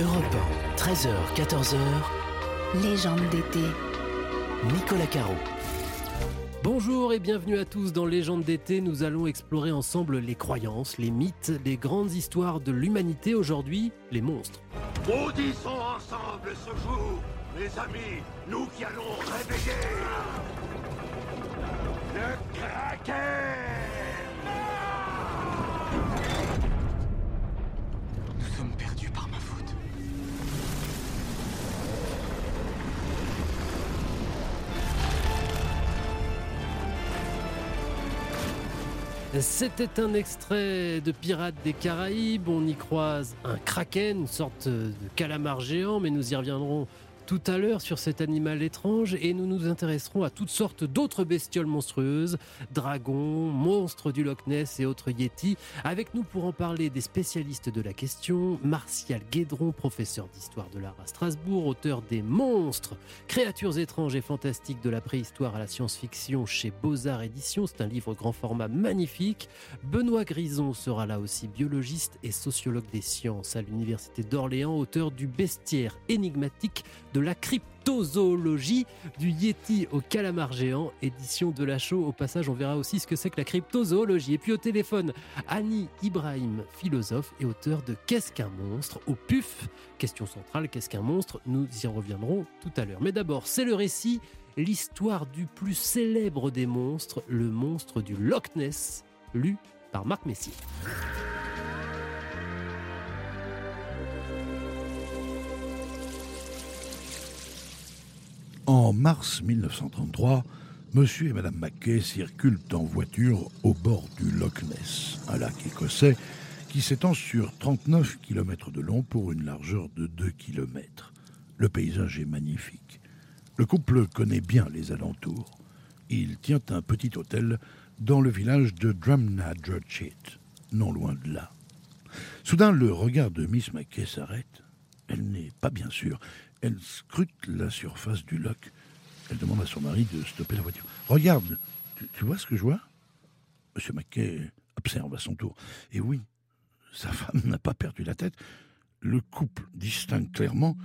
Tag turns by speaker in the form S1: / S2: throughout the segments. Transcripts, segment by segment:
S1: Europe 1, 13h, 14h.
S2: Légende d'été.
S1: Nicolas Caro.
S3: Bonjour et bienvenue à tous dans Légende d'été. Nous allons explorer ensemble les croyances, les mythes, les grandes histoires de l'humanité. Aujourd'hui, les monstres.
S4: Maudissons ensemble ce jour, mes amis, nous qui allons réveiller le Kraken
S3: C'était un extrait de Pirates des Caraïbes. On y croise un kraken, une sorte de calamar géant, mais nous y reviendrons tout à l'heure sur cet animal étrange et nous nous intéresserons à toutes sortes d'autres bestioles monstrueuses, dragons, monstres du Loch Ness et autres yétis. Avec nous pour en parler des spécialistes de la question, Martial Guédron, professeur d'histoire de l'art à Strasbourg, auteur des Monstres, créatures étranges et fantastiques de la préhistoire à la science-fiction chez Beaux-Arts Éditions. C'est un livre grand format magnifique. Benoît Grison sera là aussi biologiste et sociologue des sciences à l'Université d'Orléans, auteur du bestiaire énigmatique de la cryptozoologie du Yeti au calamar géant, édition de la show. Au passage, on verra aussi ce que c'est que la cryptozoologie. Et puis au téléphone, Annie Ibrahim, philosophe et auteur de Qu'est-ce qu'un monstre? Au PUF. Question centrale, qu'est-ce qu'un monstre? Nous y reviendrons tout à l'heure. Mais d'abord, c'est le récit, l'histoire du plus célèbre des monstres, le monstre du Loch Ness, lu par Marc Messier.
S5: En mars 1933, Monsieur et Madame Mackay circulent en voiture au bord du Loch Ness, un lac écossais qui s'étend sur 39 km de long pour une largeur de 2 km. Le paysage est magnifique. Le couple connaît bien les alentours. Il tient un petit hôtel dans le village de Drumnadrochit, non loin de là. Soudain, le regard de Miss Mackay s'arrête. Elle n'est pas bien sûre. Elle scrute la surface du lac. Elle demande à son mari de stopper la voiture. Regarde, tu, vois ce que je vois? Monsieur Mackay observe à son tour. Et oui, sa femme n'a pas perdu la tête. Le couple distingue clairement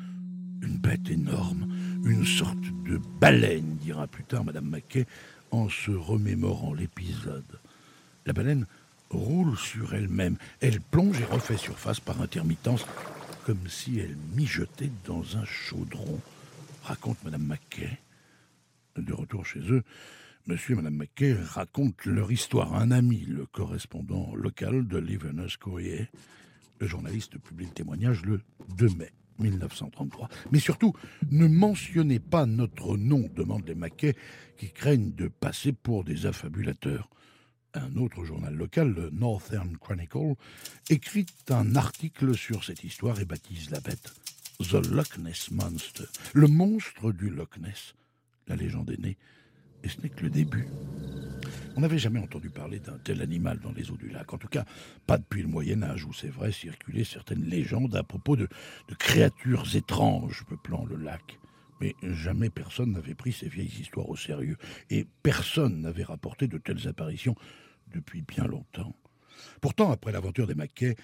S5: une bête énorme, une sorte de baleine, dira plus tard Madame Mackay en se remémorant l'épisode. La baleine roule sur elle-même. Elle plonge et refait surface par intermittence, comme si elle mijotait dans un chaudron, raconte Madame Mackay. De retour chez eux, Monsieur et Madame Mackay racontent leur histoire à un ami, le correspondant local de l'Eveneus Courier. Le journaliste publie le témoignage le 2 mai 1933. Mais surtout, ne mentionnez pas notre nom, demandent les Mackay, qui craignent de passer pour des affabulateurs. Un autre journal local, le Northern Chronicle, écrit un article sur cette histoire et baptise la bête The Loch Ness Monster, le monstre du Loch Ness. La légende est née, et ce n'est que le début. On n'avait jamais entendu parler d'un tel animal dans les eaux du lac. En tout cas, pas depuis le Moyen Âge, où c'est vrai circulaient certaines légendes à propos de, créatures étranges peuplant le lac. Mais jamais personne n'avait pris ces vieilles histoires au sérieux, et personne n'avait rapporté de telles apparitions depuis bien longtemps. Pourtant, après l'aventure des Mackay,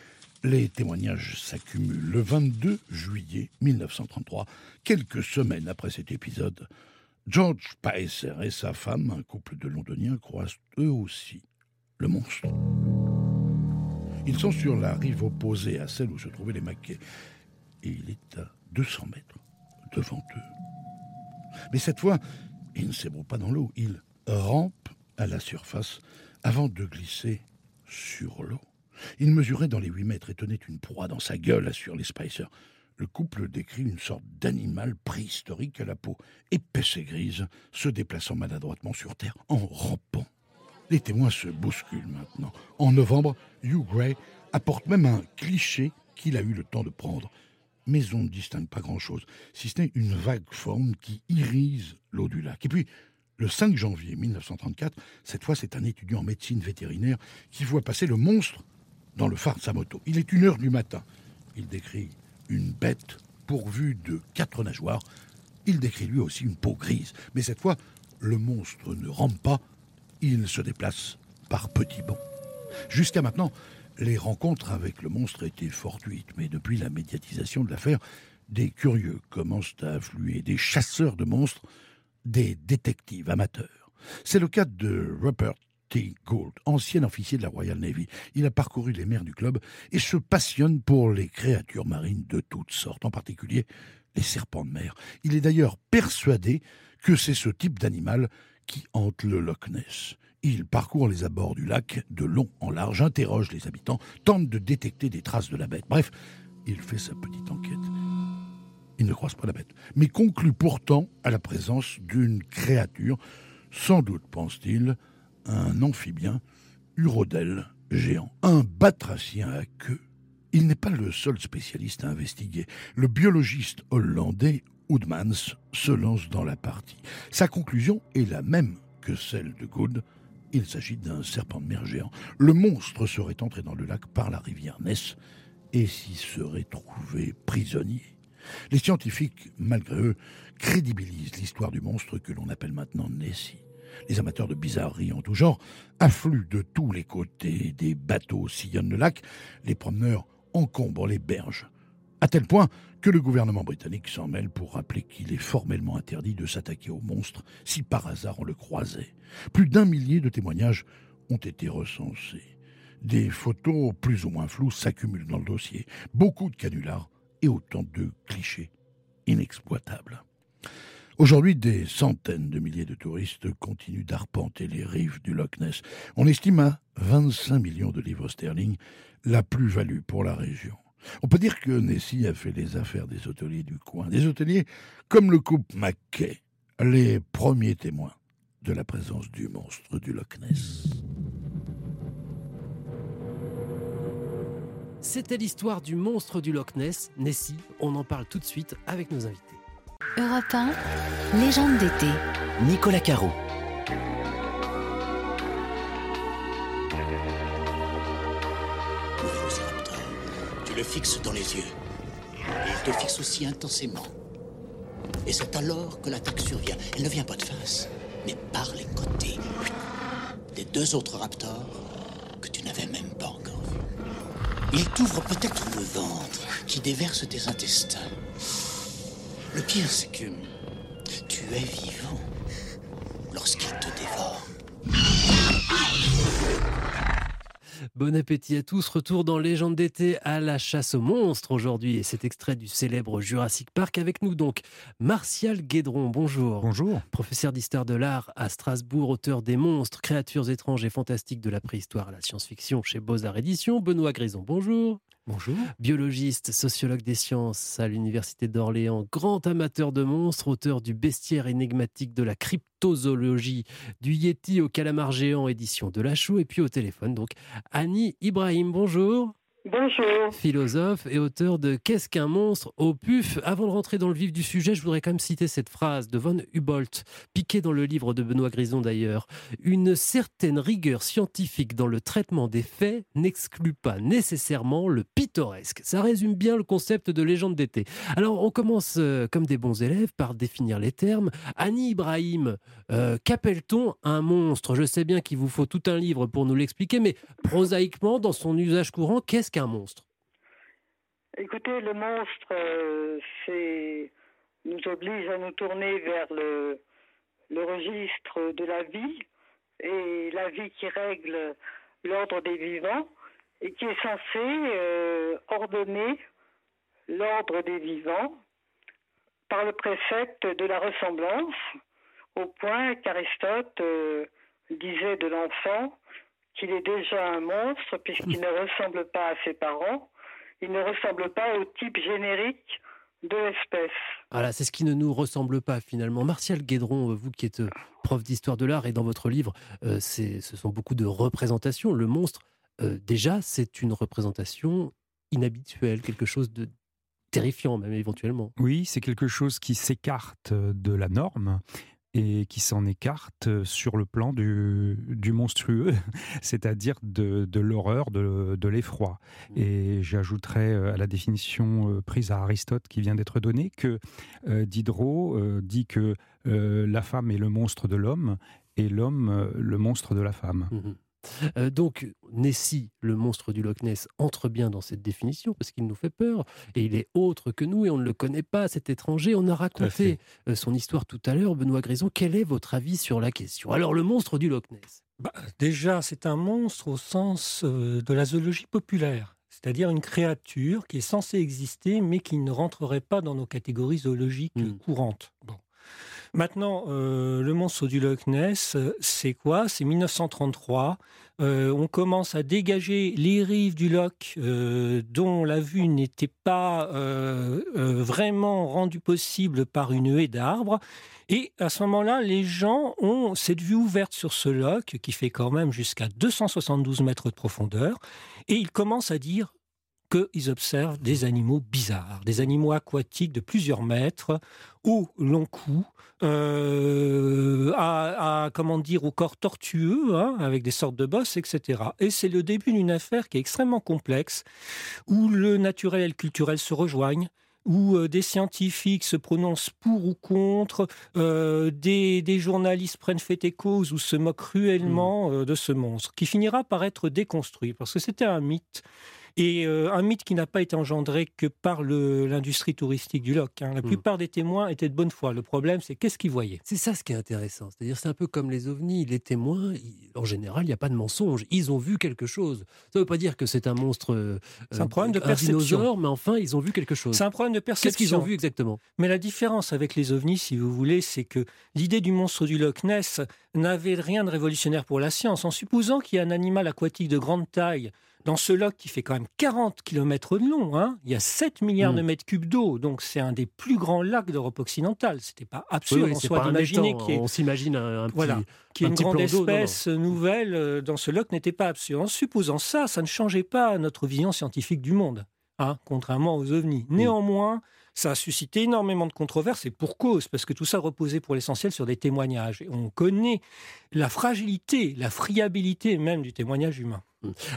S5: les témoignages s'accumulent. Le 22 juillet 1933, quelques semaines après cet épisode, George Paesser et sa femme, un couple de londoniens, croisent eux aussi le monstre. Ils sont sur la rive opposée à celle où se trouvaient les Mackay, et il est à 200 mètres devant eux. Mais cette fois, il ne s'ébroue pas dans l'eau, il rampe à la surface avant de glisser sur l'eau. Il mesurait dans les 8 mètres et tenait une proie dans sa gueule, assurent les Spicers. Le couple décrit une sorte d'animal préhistorique à la peau épaisse et grise, se déplaçant maladroitement sur Terre en rampant. Les témoins se bousculent maintenant. En novembre, Hugh Gray apporte même un cliché qu'il a eu le temps de prendre. Mais on ne distingue pas grand-chose, si ce n'est une vague forme qui irise l'eau du lac. Et puis, le 5 janvier 1934, cette fois c'est un étudiant en médecine vétérinaire qui voit passer le monstre dans le phare de sa moto. Il est une heure du matin. Il décrit une bête pourvue de quatre nageoires. Il décrit lui aussi une peau grise. Mais cette fois, le monstre ne rampe pas, il se déplace par petits bonds. Jusqu'à maintenant, Les rencontres avec le monstre étaient fortuites, mais depuis la médiatisation de l'affaire, des curieux commencent à affluer, des chasseurs de monstres, des détectives amateurs. C'est le cas de Rupert T. Gould, ancien officier de la Royal Navy. Il a parcouru les mers du globe et se passionne pour les créatures marines de toutes sortes, en particulier les serpents de mer. Il est d'ailleurs persuadé que c'est ce type d'animal qui hante le Loch Ness. Il parcourt les abords du lac de long en large, interroge les habitants, tente de détecter des traces de la bête. Bref, il fait sa petite enquête. Il ne croise pas la bête, mais conclut pourtant à la présence d'une créature, sans doute, pense-t-il, un amphibien, urodèle géant, un batracien à queue. Il n'est pas le seul spécialiste à investiguer. Le biologiste hollandais Oudmans se lance dans la partie. Sa conclusion est la même que celle de Good. Il s'agit d'un serpent de mer géant. Le monstre serait entré dans le lac par la rivière Ness et s'y serait trouvé prisonnier. Les scientifiques, malgré eux, crédibilisent l'histoire du monstre que l'on appelle maintenant Nessie. Les amateurs de bizarreries en tout genre affluent de tous les côtés, des bateaux sillonnent le lac, les promeneurs encombrent les berges, à tel point que le gouvernement britannique s'en mêle pour rappeler qu'il est formellement interdit de s'attaquer aux monstres si par hasard on le croisait. Plus d'un millier de témoignages ont été recensés. Des photos plus ou moins floues s'accumulent dans le dossier, beaucoup de canulars et autant de clichés inexploitables. Aujourd'hui, des centaines de milliers de touristes continuent d'arpenter les rives du Loch Ness. On estime à 25 millions de livres sterling la plus-value pour la région. On peut dire que Nessie a fait les affaires des hôteliers du coin, des hôteliers comme le couple Mackay, les premiers témoins de la présence du monstre du Loch Ness.
S3: C'était l'histoire du monstre du Loch Ness, Nessie. On en parle tout de suite avec nos invités.
S2: Europe 1, légende d'été.
S1: Nicolas Caro.
S6: Tu le fixes dans les yeux. Et il te fixe aussi intensément. Et c'est alors que l'attaque survient. Elle ne vient pas de face, mais par les côtés. Des deux autres raptors que tu n'avais même pas encore vus. Il t'ouvre peut-être le ventre qui déverse tes intestins. Le pire, c'est que tu es vivant lorsqu'il te dévore.
S3: Bon appétit à tous. Retour dans Légende d'été à la chasse aux monstres aujourd'hui. Et cet extrait du célèbre Jurassic Park avec nous donc. Martial Guédron, bonjour.
S7: Bonjour.
S3: Professeur d'histoire de l'art à Strasbourg, auteur des monstres, créatures étranges et fantastiques de la préhistoire à la science-fiction chez Beaux-Arts Éditions. Benoît Grison, bonjour.
S7: Bonjour.
S3: Biologiste, sociologue des sciences à l'Université d'Orléans, grand amateur de monstres, auteur du bestiaire énigmatique de la cryptozoologie, du Yeti au calamar géant, édition de la et puis au téléphone, donc Annie Ibrahim, bonjour.
S8: Bonjour.
S3: Philosophe et auteur de Qu'est-ce qu'un monstre au PUF. Avant de rentrer dans le vif du sujet, je voudrais quand même citer cette phrase de von Hubolt, piquée dans le livre de Benoît Grison d'ailleurs. Une certaine rigueur scientifique dans le traitement des faits n'exclut pas nécessairement le pittoresque. Ça résume bien le concept de légende d'été. Alors on commence euh, comme des bons élèves par définir les termes. Annie Ibrahim, euh, qu'appelle-t-on un monstre? Je sais bien qu'il vous faut tout un livre pour nous l'expliquer, mais prosaïquement, dans son usage courant, qu'est-ce qu'un monstre.
S8: Écoutez, le monstre, euh, nous oblige à nous tourner vers le, registre de la vie et la vie qui règle l'ordre des vivants et qui est censé euh, ordonner l'ordre des vivants par le précepte de la ressemblance, au point qu'Aristote euh, disait de l'enfant qu'il est déjà un monstre puisqu'il ne ressemble pas à ses parents, il ne ressemble pas au type générique de l'espèce.
S3: Voilà, c'est ce qui ne nous ressemble pas finalement. Martial Guédron, vous qui êtes euh, prof d'histoire de l'art et dans votre livre, euh, c'est- ce sont beaucoup de représentations. Le monstre, euh, déjà, c'est une représentation inhabituelle, quelque chose de terrifiant même éventuellement.
S7: Oui, c'est quelque chose qui s'écarte de la norme et qui s'en écarte sur le plan du, du monstrueux, c'est-à-dire de, de l'horreur, de, de l'effroi. Et j'ajouterais euh, à la définition euh, prise à Aristote qui vient d'être donnée que euh, Diderot euh, dit que euh, la femme est le monstre de l'homme et l'homme euh, le monstre de la femme.
S3: Mhm. Euh, donc, Nessie, le monstre du Loch Ness, entre bien dans cette définition parce qu'il nous fait peur et il est autre que nous et on ne le connaît pas, cet étranger. On a raconté euh, son histoire tout à l'heure. Benoît Grison, quel est votre avis sur la question? Alors, le monstre du Loch Ness
S9: bah, Déjà, c'est un monstre au sens euh, de la zoologie populaire c'est-à-dire une créature qui est censée exister mais qui ne rentrerait pas dans nos catégories zoologiques hmm. courantes. Bon. Maintenant, euh, le monstre du Loch Ness, c'est quoi? C'est 1933. Euh, on commence à dégager les rives du Loch euh, dont la vue n'était pas vraiment rendue possible par une haie d'arbres. Et à ce moment-là, les gens ont cette vue ouverte sur ce Loch qui fait quand même jusqu'à 272 mètres de profondeur. Et ils commencent à dire qu'ils observent des animaux bizarres, des animaux aquatiques de plusieurs mètres, au long cou, euh, à, comment dire, au corps tortueux, hein, avec des sortes de bosses, etc. Et c'est le début d'une affaire qui est extrêmement complexe, où le naturel et le culturel se rejoignent, où euh, des scientifiques se prononcent pour ou contre, euh, des, journalistes prennent fait et cause ou se moquent cruellement hmm. de ce monstre, qui finira par être déconstruit, parce que c'était un mythe et euh, un mythe qui n'a pas été engendré que par l'industrie touristique du Loch. Hein. La hmm. plupart des témoins étaient de bonne foi. Le problème, c'est qu'est-ce qu'ils voyaient?
S3: C'est ça ce qui est intéressant. C'est-à-dire, c'est un peu comme les ovnis. Les témoins, en général, il n'y a pas de mensonge. Ils ont vu quelque chose. Ça ne veut pas dire que c'est un monstre. Euh,
S9: c'est un problème de perception.
S3: mais enfin, ils ont vu quelque chose.
S9: C'est un problème de perception.
S3: Qu'est-ce qu'ils ont vu exactement?
S9: Mais la différence avec les ovnis, si vous voulez, c'est que l'idée du monstre du Loch Ness n'avait rien de révolutionnaire pour la science. En supposant qu'il y a un animal aquatique de grande taille dans ce lac qui fait quand même 40 km de long, hein, il y a 7 milliards de mm. mètres cubes d'eau, donc c'est un des plus grands lacs d'Europe occidentale. C'était pas absurde en soi d'imaginer
S3: qu'il On s'imagine un, petit,
S9: voilà, qu'il y ait une grande espèce nouvelle euh, dans ce lac n'était pas absurde. En supposant ça, ça ne changeait pas notre vision scientifique du monde, hein, contrairement aux ovnis. Mm. Néanmoins, ça a suscité énormément de controverses et pour cause, parce que tout ça reposait pour l'essentiel sur des témoignages. Et on connaît la fragilité, la friabilité même du témoignage humain.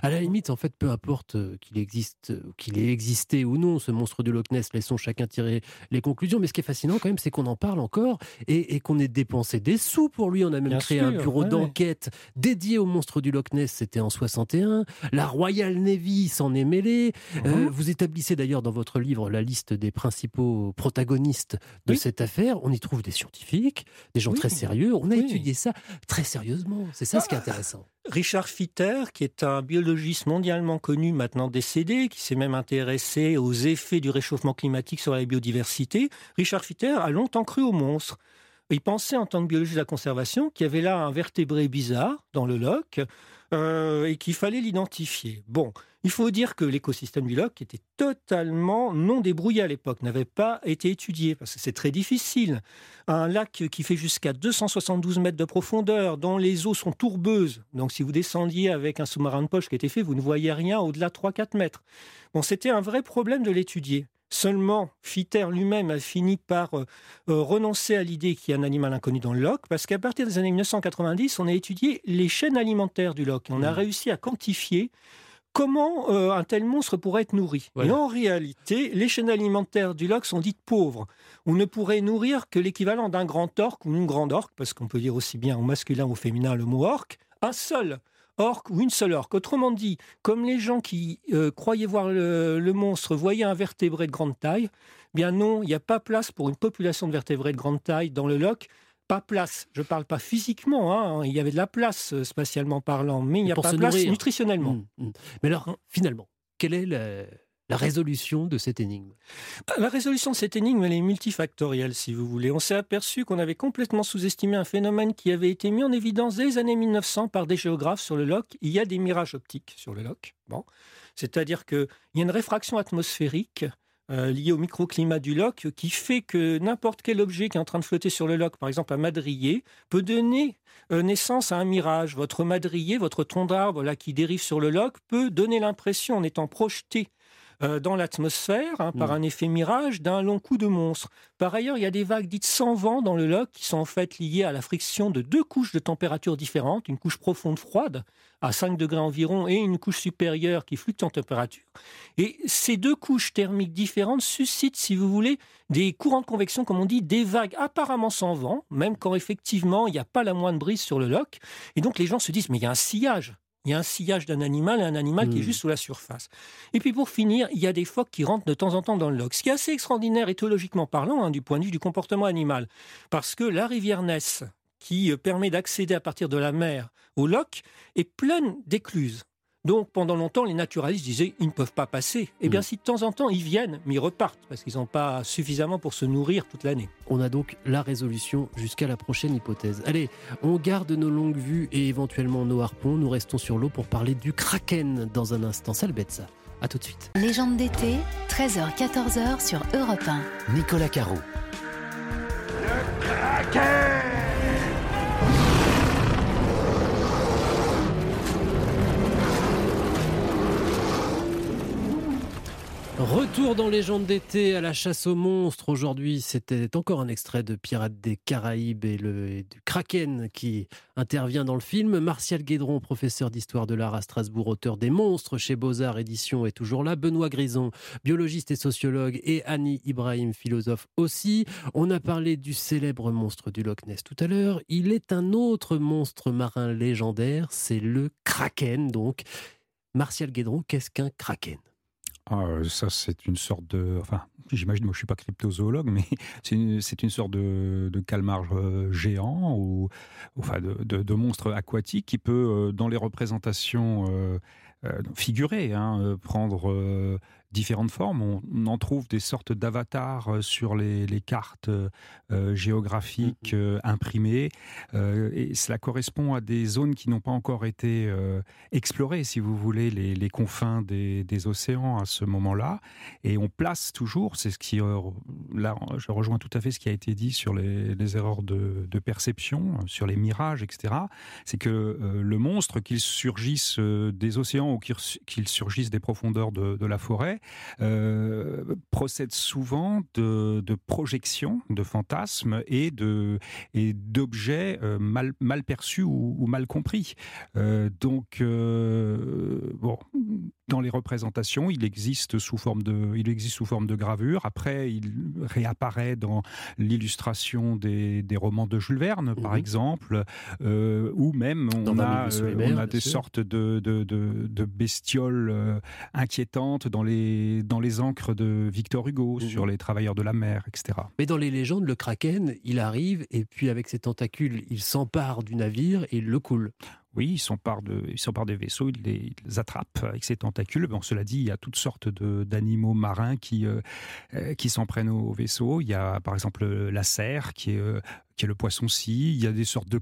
S3: À la limite, en fait, peu importe euh, qu'il existe, euh, qu'il ait existé ou non, ce monstre du Loch Ness, laissons chacun tirer les conclusions. Mais ce qui est fascinant quand même, c'est qu'on en parle encore et, qu'on ait dépensé des sous pour lui. On a même créé un bureau d'enquête dédié au monstre du Loch Ness. C'était en 61. La Royal Navy s'en est mêlée. Euh, mhm. vous établissez d'ailleurs dans votre livre la liste des principaux protagonistes de cette affaire. On y trouve des scientifiques, des gens très sérieux. On a étudié ça très sérieusement. C'est ça ce qui est ah, intéressant.
S9: Richard Fitter, qui est un biologiste mondialement connu, maintenant décédé, qui s'est même intéressé aux effets du réchauffement climatique sur la biodiversité, Richard Fitter a longtemps cru aux monstres. Il pensait en tant que biologiste de la conservation qu'il y avait là un vertébré bizarre dans le loch euh, et qu'il fallait l'identifier. Bon, il faut dire que l'écosystème du lac était totalement non débrouillé à l'époque, n'avait pas été étudié, parce que c'est très difficile. Un lac qui fait jusqu'à 272 mètres de profondeur, dont les eaux sont tourbeuses. Donc si vous descendiez avec un sous-marin de poche qui était fait, vous ne voyez rien au-delà de 3-4 mètres. Bon, c'était un vrai problème de l'étudier. Seulement, Fitter lui-même a fini par euh, euh, renoncer à l'idée qu'il y a un animal inconnu dans le loch, parce qu'à partir des années 1990, on a étudié les chaînes alimentaires du loch. On a mmh. réussi à quantifier comment euh, un tel monstre pourrait être nourri? Et en réalité, les chaînes alimentaires du lac sont dites pauvres. On ne pourrait nourrir que l'équivalent d'un grand orque ou une grande orque, parce qu'on peut dire aussi bien au masculin ou au féminin le mot orque, un seul orque ou une seule orque. Autrement dit, comme les gens qui euh, croyaient voir le, monstre voyaient un vertébré de grande taille, bien non, il n'y a pas place pour une population de vertébrés de grande taille dans le loch pas place. Je ne parle pas physiquement, hein. il y avait de la place euh, spatialement parlant, mais il n'y a pas de place nutritionnellement. Mmh,
S3: mmh. Mais alors, hein, finalement, quelle est la, résolution de cette énigme?
S9: Bah, La résolution de cette énigme, elle est multifactorielle, si vous voulez. On s'est aperçu qu'on avait complètement sous-estimé un phénomène qui avait été mis en évidence dès les années 1900 par des géographes sur le loch. Il y a des mirages optiques sur le loch. Bon. C'est-à-dire qu'il y a une réfraction atmosphérique euh, lié au microclimat du loch qui fait que n'importe quel objet qui est en train de flotter sur le loch, par exemple un madrier, peut donner euh, naissance à un mirage. Votre madrier, votre tronc d'arbre là qui dérive sur le loch, peut donner l'impression, en étant projeté euh, dans l'atmosphère hein, par mm. un effet mirage d'un long coup de monstre. Par ailleurs, il y a des vagues dites sans vent dans le loch qui sont en fait liées à la friction de deux couches de température différentes, une couche profonde froide à 5 degrés environ et une couche supérieure qui fluctue en température. Et ces deux couches thermiques différentes suscitent, si vous voulez, des courants de convection, comme on dit, des vagues apparemment sans vent, même quand effectivement il n'y a pas la moindre brise sur le loch. Et donc les gens se disent, mais il y a un sillage Il y a un sillage d'un animal et un animal qui est
S3: Hmm.
S9: juste sous la surface. Et puis pour finir, il y a des phoques qui rentrent de temps en temps dans le loch, ce qui est assez extraordinaire éthologiquement parlant hein, du point de vue du comportement animal. Parce que la rivière Ness, qui euh, permet d'accéder à partir de la mer au loch, est pleine d'écluses. Donc pendant longtemps, les naturalistes disaient ils ne peuvent pas passer. Eh bien,
S3: Mm.
S9: si de temps en temps ils viennent, mais ils repartent parce qu'ils n'ont pas suffisamment pour se nourrir toute l'année.
S3: On a donc la résolution jusqu'à la prochaine hypothèse. Allez, on garde nos longues vues et éventuellement nos harpons. Nous restons sur l'eau pour parler du kraken dans un instant. Ça le bête ça. À tout de suite.
S2: Légende d'été, 13h-14h sur Europe 1.
S1: Nicolas Caro.
S3: Retour dans Légende d'été à la chasse aux monstres. Aujourd'hui, c'était encore un extrait de Pirates des Caraïbes et, le, du Kraken qui intervient dans le film. Martial Guédron, professeur d'histoire de l'art à Strasbourg, auteur des Monstres chez Beaux-Arts Éditions, est toujours là. Benoît Grison, biologiste et sociologue, et Annie Ibrahim, philosophe aussi. On a parlé du célèbre monstre du Loch Ness tout à l'heure. Il est un autre monstre marin légendaire, c'est le Kraken. Donc, Martial Guédron, qu'est-ce qu'un Kraken?
S7: Ah, euh, ça, c'est une sorte de. Enfin, j'imagine, moi, je suis pas cryptozoologue, mais c'est une, une sorte de, calmar euh, géant ou enfin de monstre aquatique qui peut, euh, dans les représentations euh, figurées, hein, euh, prendre euh, différentes formes. On, en trouve des sortes d'avatars sur les, les cartes euh, géographiques euh, imprimées, euh, et cela correspond à des zones qui n'ont pas encore été explorées, si vous voulez, les, les confins des, des océans à ce moment-là. Et on place toujours, c'est ce qui, là, je rejoins tout à fait ce qui a été dit sur les, les erreurs de, de perception, sur les mirages, etc. C'est que le monstre, qu'il surgisse des océans ou qu'il qu'il surgisse des profondeurs de, de la forêt, euh, procède souvent de, de projections, de fantasmes et de et d'objets euh, mal, mal perçus ou, ou mal compris. Euh, donc, euh, bon, dans les représentations, il existe sous forme de, il existe sous forme de gravure. Après, il réapparaît dans l'illustration des, des romans de Jules Verne, par
S3: Mhm.
S7: exemple, euh, ou même on
S3: Dans
S7: a, on a des
S3: sûr.
S7: sortes de, de, de, de bestioles euh, inquiétantes dans les, dans les encres de Victor Hugo
S3: Mhm.
S7: sur les travailleurs de la mer, etc.
S3: Mais dans les légendes, le kraken, il arrive et puis avec ses tentacules, il s'empare du navire et il le coule.
S7: Oui, il s'empare de, il s'empare des vaisseaux, il les, attrape avec ses tentacules. Bon, cela dit, il y a toutes sortes de- d'animaux marins qui, euh, euh, qui s'en prennent aux vaisseaux. Il y a par exemple la cerf, qui est, euh, qui est le poisson-scie. Il y a des sortes de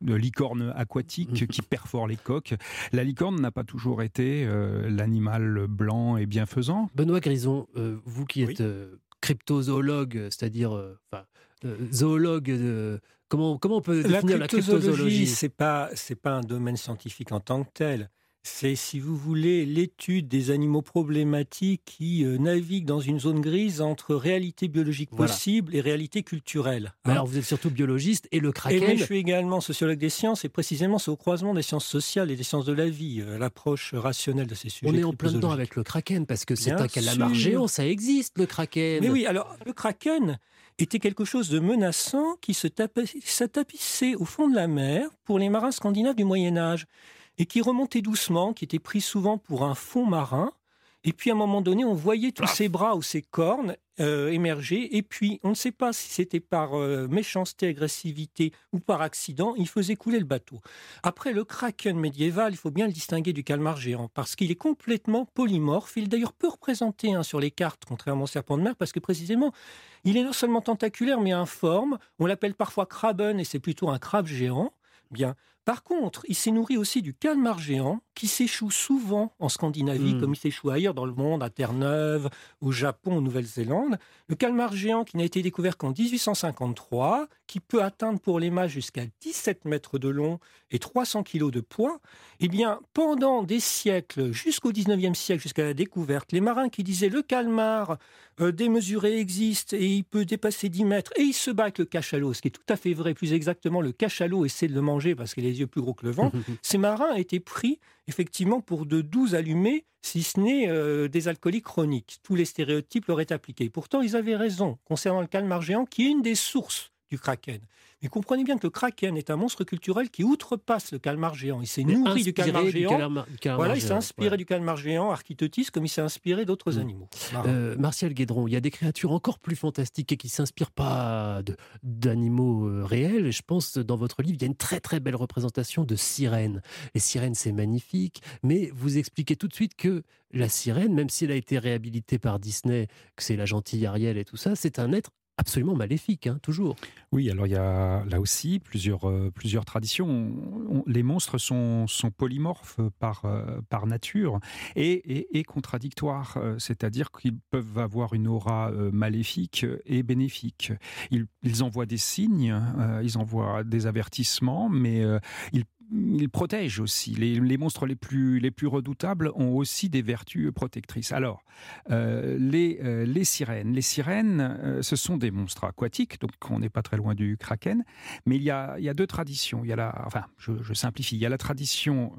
S7: de licornes aquatiques
S3: Mhm.
S7: qui perforent les coques. La licorne n'a pas toujours été euh, l'animal blanc et bienfaisant.
S3: Benoît Grison, euh, vous qui
S9: Oui.
S3: êtes euh, cryptozoologue, c'est-à-dire euh, enfin, euh, zoologue, de- comment, comment on peut
S9: La
S3: définir la
S9: cryptozoologie,
S3: cryptozoologie?
S9: c'est pas c'est pas un domaine scientifique en tant que tel. C'est, si vous voulez, l'étude des animaux problématiques qui euh, naviguent dans une zone grise entre réalité biologique
S3: Voilà.
S9: possible et réalité culturelle. Hein.
S3: Alors vous êtes surtout biologiste et le
S9: Et
S3: kraken.
S9: mais je suis également sociologue des sciences et précisément c'est au croisement des sciences sociales et des sciences de la vie, euh, l'approche rationnelle de ces sujets.
S3: on est en plein dedans avec le kraken parce que c'est un calamar géant, ça existe le kraken.
S9: Mais oui, alors le kraken était quelque chose de menaçant qui se tapait- se tapissait au fond de la mer pour les marins scandinaves du Moyen Âge et qui remontait doucement, qui était pris souvent pour un fond marin. Et puis à un moment donné, on voyait tous ses bras ou ses cornes euh, émerger. Et puis on ne sait pas si c'était par euh, méchanceté, agressivité ou par accident, il faisait couler le bateau. Après le kraken médiéval, il faut bien le distinguer du calmar géant parce qu'il est complètement polymorphe. Il est d'ailleurs peu représenté hein, sur les cartes, contrairement au serpent de mer, parce que précisément, il est non seulement tentaculaire mais informe. On l'appelle parfois craben et c'est plutôt un crabe géant. Bien. Par contre, il s'est nourri aussi du calmar géant qui s'échoue souvent en Scandinavie,
S3: Mm.
S9: comme il s'échoue ailleurs dans le monde, à Terre-Neuve, au Japon, en Nouvelle-Zélande. Le calmar géant qui n'a été découvert qu'en 1853, qui peut atteindre pour les mâts jusqu'à 17 mètres de long et 300 kilos de poids, eh bien, pendant des siècles, jusqu'au 19e siècle, jusqu'à la découverte, les marins qui disaient le calmar euh, démesuré existe et il peut dépasser 10 mètres et il se bat avec le cachalot, ce qui est tout à fait vrai. Plus exactement, le cachalot essaie de le manger parce qu'il a les yeux plus gros que le vent. Ces marins étaient pris effectivement pour de doux allumés, si ce n'est euh, des alcooliques chroniques. Tous les stéréotypes leur étaient appliqués. Pourtant, ils avaient raison concernant le calmar géant, qui est une des sources du kraken. Mais comprenez bien que le kraken est un monstre culturel qui outrepasse le calmar géant. Il s'est nourri du calmar géant. voilà, il s'est inspiré du calmar géant, Architotis, comme il s'est inspiré d'autres mm. animaux.
S3: Euh, Martial Guédron, il y a des créatures encore plus fantastiques et qui s'inspirent pas d'animaux euh, réels. je pense, dans votre livre, il y a une très très belle représentation de sirènes. Les sirènes, c'est magnifique, mais vous expliquez tout de suite que la sirène, même si elle a été réhabilitée par Disney, que c'est la gentille Ariel et tout ça, c'est un être absolument maléfique, hein, toujours.
S7: Oui, alors il y a là aussi plusieurs, euh, plusieurs traditions. les monstres sont, sont polymorphes par, euh, par nature et, et, contradictoires, euh, c'est-à-dire qu'ils peuvent avoir une aura maléfique et bénéfique. Ils, ils envoient des signes, ils envoient des avertissements, mais ils il protège aussi. Les, monstres les plus, les plus redoutables ont aussi des vertus protectrices. Alors, euh, les, euh, les sirènes. Les sirènes, euh, ce sont des monstres aquatiques, donc on n'est pas très loin du kraken. Mais il y a, il y a deux traditions. Il y a la, enfin, je, simplifie. Il y a la tradition,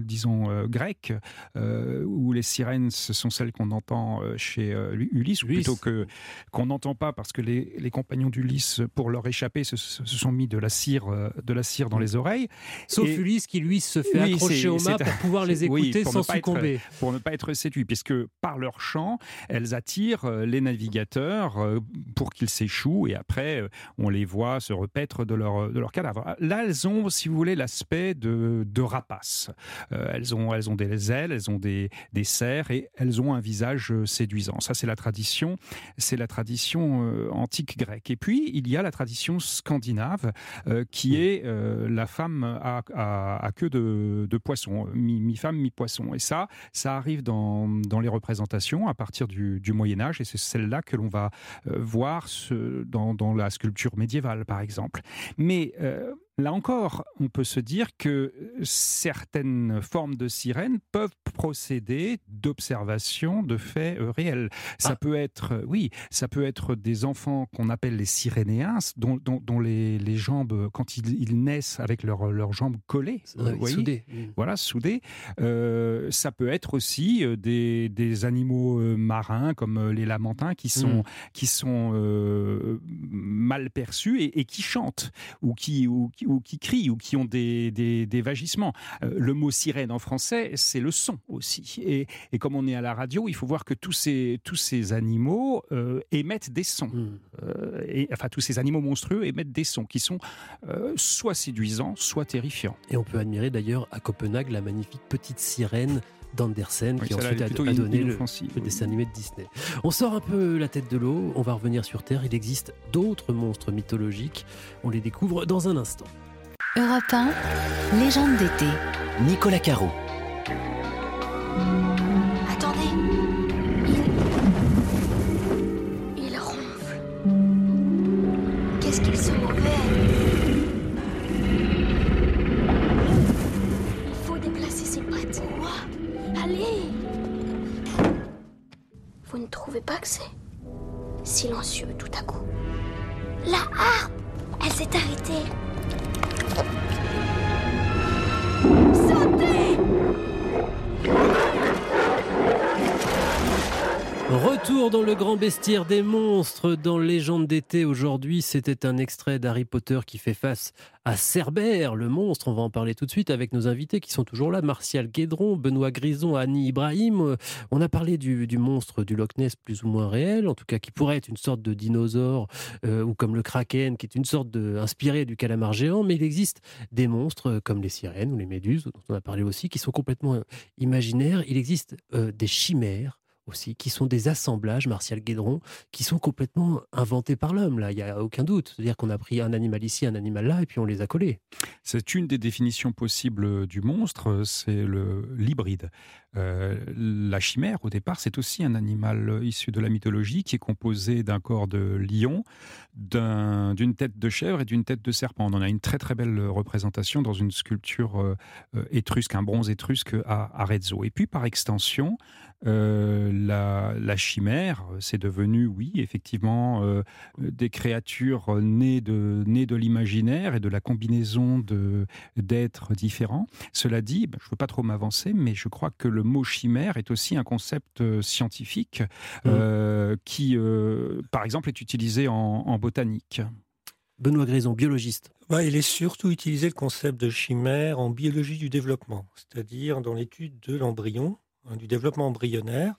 S7: disons, grecque, où les sirènes, ce sont celles qu'on entend chez Ulysse, ou plutôt que qu'on n'entend pas parce que les, les compagnons d'Ulysse, pour leur échapper, se, sont mis de la cire, de la cire dans les oreilles.
S3: Sauf Ulysse qui, lui, se fait accrocher au mât pour pouvoir les écouter sans succomber.
S7: pour ne pas être séduit, puisque par leur chant, elles attirent euh, les navigateurs euh, pour qu'ils s'échouent et après, euh, on les voit se repaître de leur, de leur cadavre. Là, elles ont, si vous voulez, l'aspect de, de rapaces. elles, ont, elles ont des ailes, elles ont des, des serres et elles ont un visage séduisant. Ça, c'est la tradition, c'est la tradition antique grecque. Et puis, il y a la tradition scandinave qui est la femme à, à, queue de, poisson, mi-femme, mi-poisson. et ça, ça arrive dans, les représentations à partir du, Moyen Âge, et c'est celle-là que l'on va euh, voir dans, la sculpture médiévale, par exemple. Mais euh, Là encore, on peut se dire que certaines formes de sirènes peuvent procéder d'observations de faits euh, réels. Ça ah. peut être, euh, oui, ça peut être des enfants qu'on appelle les sirénéens, dont, dont, les, les, jambes, quand ils, naissent avec leurs jambes collées,
S3: soudées.
S7: Voilà, soudées. Euh, ça peut être aussi des, des animaux marins comme les lamentins qui sont, mm. qui sont mal perçus et, et, qui chantent ou qui, ou, ou qui crient ou qui ont des, des, vagissements. Euh, le mot sirène en français, c'est le son aussi. Et, et, comme on est à la radio, il faut voir que tous ces, tous ces animaux euh, émettent des sons. Hmm. Euh, et, enfin, tous ces animaux monstrueux émettent des sons qui sont soit séduisants, soit terrifiants.
S3: Et on peut admirer d'ailleurs à Copenhague la magnifique petite sirène d'Andersen, qui ensuite a, donné le, dessin animé de Disney. On sort un peu la tête de l'eau, on va revenir sur Terre. Il existe d'autres monstres mythologiques. On les découvre dans un instant.
S2: Europe 1, légende d'été.
S1: Nicolas Caro.
S10: Pas que c'est silencieux tout à coup. La harpe Elle s'est arrêtée
S3: Retour dans le grand bestiaire des monstres dans Légende d'été. Aujourd'hui, c'était un extrait d'Harry Potter qui fait face à Cerbère, le monstre. On va en parler tout de suite avec nos invités qui sont toujours là. Martial Guédron, Benoît Grison, Annie Ibrahim. On a parlé du, monstre du Loch Ness plus ou moins réel, en tout cas qui pourrait être une sorte de dinosaure euh, ou comme le Kraken qui est une sorte de inspiré du calamar géant. Mais il existe des monstres euh, comme les sirènes ou les méduses dont on a parlé aussi qui sont complètement euh, imaginaires. Il existe des chimères qui sont des assemblages, Martial Guédron, qui sont complètement inventés par l'homme, là, il n'y a aucun doute. C'est-à-dire qu'on a pris un animal ici, un animal là, et puis on les a collés.
S7: C'est une des définitions possibles du monstre, c'est l'hybride. Euh, la chimère, au départ, c'est aussi un animal issu de la mythologie qui est composé d'un corps de lion, d'une tête de chèvre et d'une tête de serpent. On en a une très très belle représentation dans une sculpture euh, euh, étrusque, un bronze étrusque à Arezzo. Et puis par extension, euh, la, chimère, c'est devenu, oui, effectivement, euh, des créatures nées de, nées de l'imaginaire et de la combinaison d'êtres différents. Cela dit, ben, je ne veux pas trop m'avancer, mais je crois que le mot chimère est aussi un concept euh, scientifique mmh. qui, par exemple, est utilisé en botanique.
S3: Benoît Grison, biologiste.
S9: Bah, il est surtout utilisé le concept de chimère en biologie du développement, c'est-à-dire dans l'étude de l'embryon, hein, du développement embryonnaire.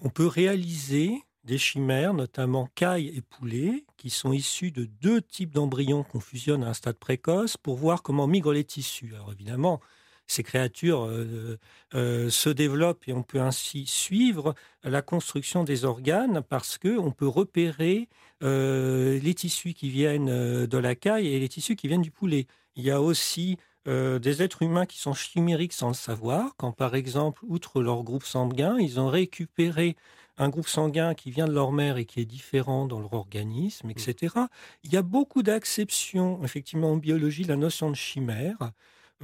S9: On peut réaliser des chimères, notamment cailles et poulets, qui sont issus de deux types d'embryons qu'on fusionne à un stade précoce pour voir comment migrent les tissus. Alors évidemment, ces créatures euh, euh, se développent et on peut ainsi suivre la construction des organes parce qu'on peut repérer euh, les tissus qui viennent de la caille et les tissus qui viennent du poulet. Il y a aussi des êtres humains qui sont chimériques sans le savoir, quand par exemple, outre leur groupe sanguin, ils ont récupéré un groupe sanguin qui vient de leur mère et qui est différent dans leur organisme, etc. Il y a beaucoup d'acceptions, effectivement, en biologie, la notion de chimère.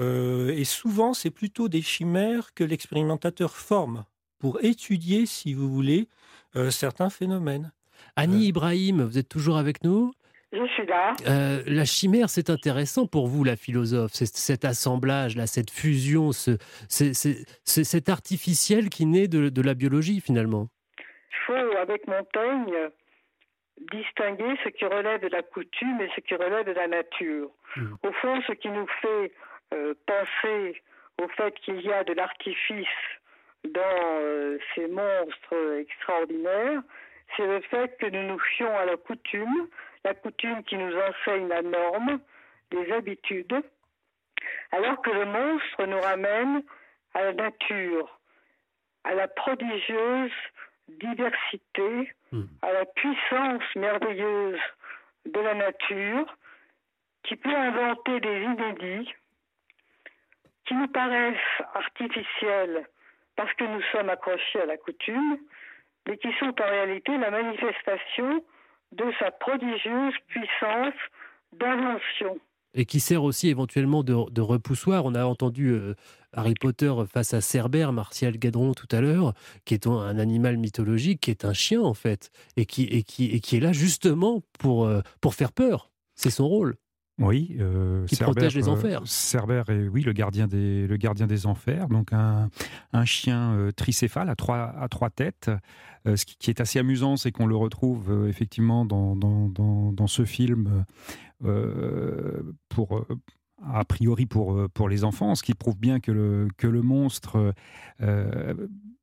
S9: Euh, et souvent, c'est plutôt des chimères que l'expérimentateur forme pour étudier, si vous voulez, euh, certains phénomènes.
S3: Annie Ibrahim, vous êtes toujours avec nous?
S8: Je suis là.
S3: Euh, la chimère, c'est intéressant pour vous, la philosophe, cet assemblage, là, cette fusion, ce, cet artificiel qui naît de la biologie finalement
S8: faut, avec Montaigne, distinguer ce qui relève de la coutume et ce qui relève de la nature. Mmh. Au fond, ce qui nous fait euh, penser au fait qu'il y a de l'artifice dans euh, ces monstres extraordinaires, c'est le fait que nous nous fions à la coutume, la coutume qui nous enseigne la norme, les habitudes, alors que le monstre nous ramène à la nature, à la prodigieuse diversité, hmm. à la puissance merveilleuse de la nature, qui peut inventer des inédits, qui nous paraissent artificiels parce que nous sommes accrochés à la coutume, mais qui sont en réalité la manifestation de sa prodigieuse puissance d'invention
S3: et qui sert aussi éventuellement de, repoussoir. On a entendu euh, Harry Potter face à Cerbère, Martial Gadron tout à l'heure, qui est un animal mythologique, qui est un chien en fait, et qui, est là justement euh, pour faire peur. C'est son rôle.
S7: Oui,
S3: euh, qui protège les enfers.
S7: Cerbère est oui le gardien des le gardien des enfers, donc un, un chien tricéphale à trois à trois têtes. ce qui, est assez amusant, c'est qu'on le retrouve effectivement dans, dans, dans, ce film euh, pour euh, a priori pour, euh, pour les enfants, ce qui prouve bien que le, que le monstre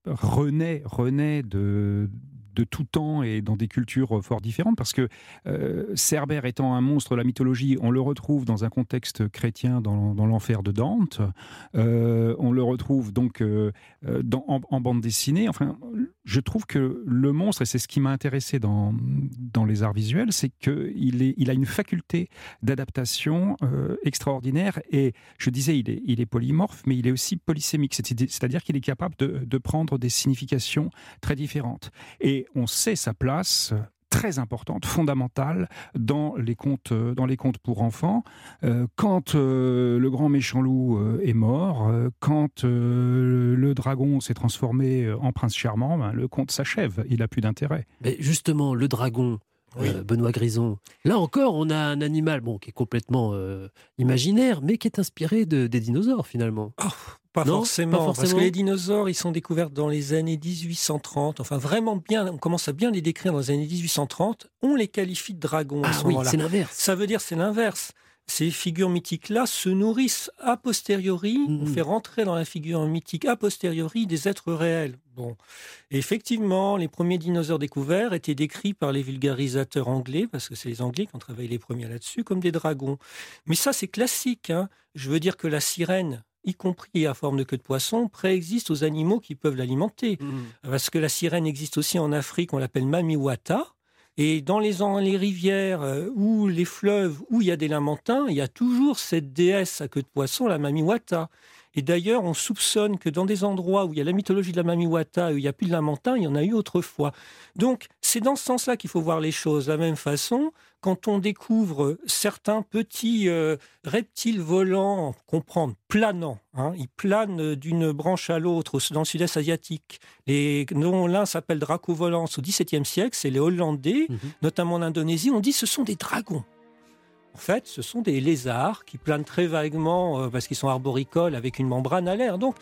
S7: renaît, renaît de, de tout temps et dans des cultures fort différentes, parce que euh, Cerbère étant un monstre de la mythologie, on le retrouve dans un contexte chrétien dans, l'enfer de Dante, euh, on le retrouve donc euh, dans, en, bande dessinée. Enfin, je trouve que le monstre, et c'est ce qui m'a intéressé dans, dans les arts visuels, c'est qu'il il a une faculté d'adaptation extraordinaire, et je disais, il est, il est polymorphe, mais il est aussi polysémique, c'est-à-dire qu'il est capable de, de prendre des significations très différentes. Et on sait sa place très importante, fondamentale dans les contes, euh, dans les pour enfants. Euh, quand euh, le grand méchant loup est mort, quand le dragon s'est transformé en prince charmant, ben, le conte s'achève. Il n'a plus d'intérêt.
S3: Mais justement, le dragon, Benoît Grison. Là encore, on a un animal bon, qui est complètement imaginaire, mais qui est inspiré de, des dinosaures finalement.
S9: Oh, pas, forcément, parce que les dinosaures, ils sont découverts dans les années 1830. Enfin, vraiment bien, on commence à bien les décrire dans les années 1830. On les qualifie de dragons
S3: ah, oui, c'est l'inverse.
S9: Ça veut dire c'est l'inverse. Ces figures mythiques-là se nourrissent a posteriori, on fait rentrer dans la figure mythique a posteriori des êtres réels. Bon, effectivement, les premiers dinosaures découverts étaient décrits par les vulgarisateurs anglais, parce que c'est les Anglais qui ont travaillé les premiers là-dessus, comme des dragons. Mais ça, c'est classique. Hein. Je veux dire que la sirène, y compris à forme de queue de poisson, préexiste aux animaux qui peuvent l'alimenter. Mmh. Parce que la sirène existe aussi en Afrique, on l'appelle mamiwata. Et dans les, rivières euh, ou les fleuves où il y a des lamentins, il y a toujours cette déesse à queue de poisson, la mamiwata. Et d'ailleurs, on soupçonne que dans des endroits où il y a la mythologie de la Mamiwata, où il n'y a plus de lamentin, il y en a eu autrefois. Donc, c'est dans ce sens-là qu'il faut voir les choses. De la même façon, quand on découvre certains petits euh, reptiles volants, comprendre, planants, hein, ils planent d'une branche à l'autre dans le sud-est asiatique, et dont l'un s'appelle Dracovolance au XVIIe siècle, c'est les Hollandais, mhm. notamment en Indonésie, on dit ce sont des dragons. En fait, ce sont des lézards qui planent très vaguement euh, parce qu'ils sont arboricoles avec une membrane à l'air. Donc,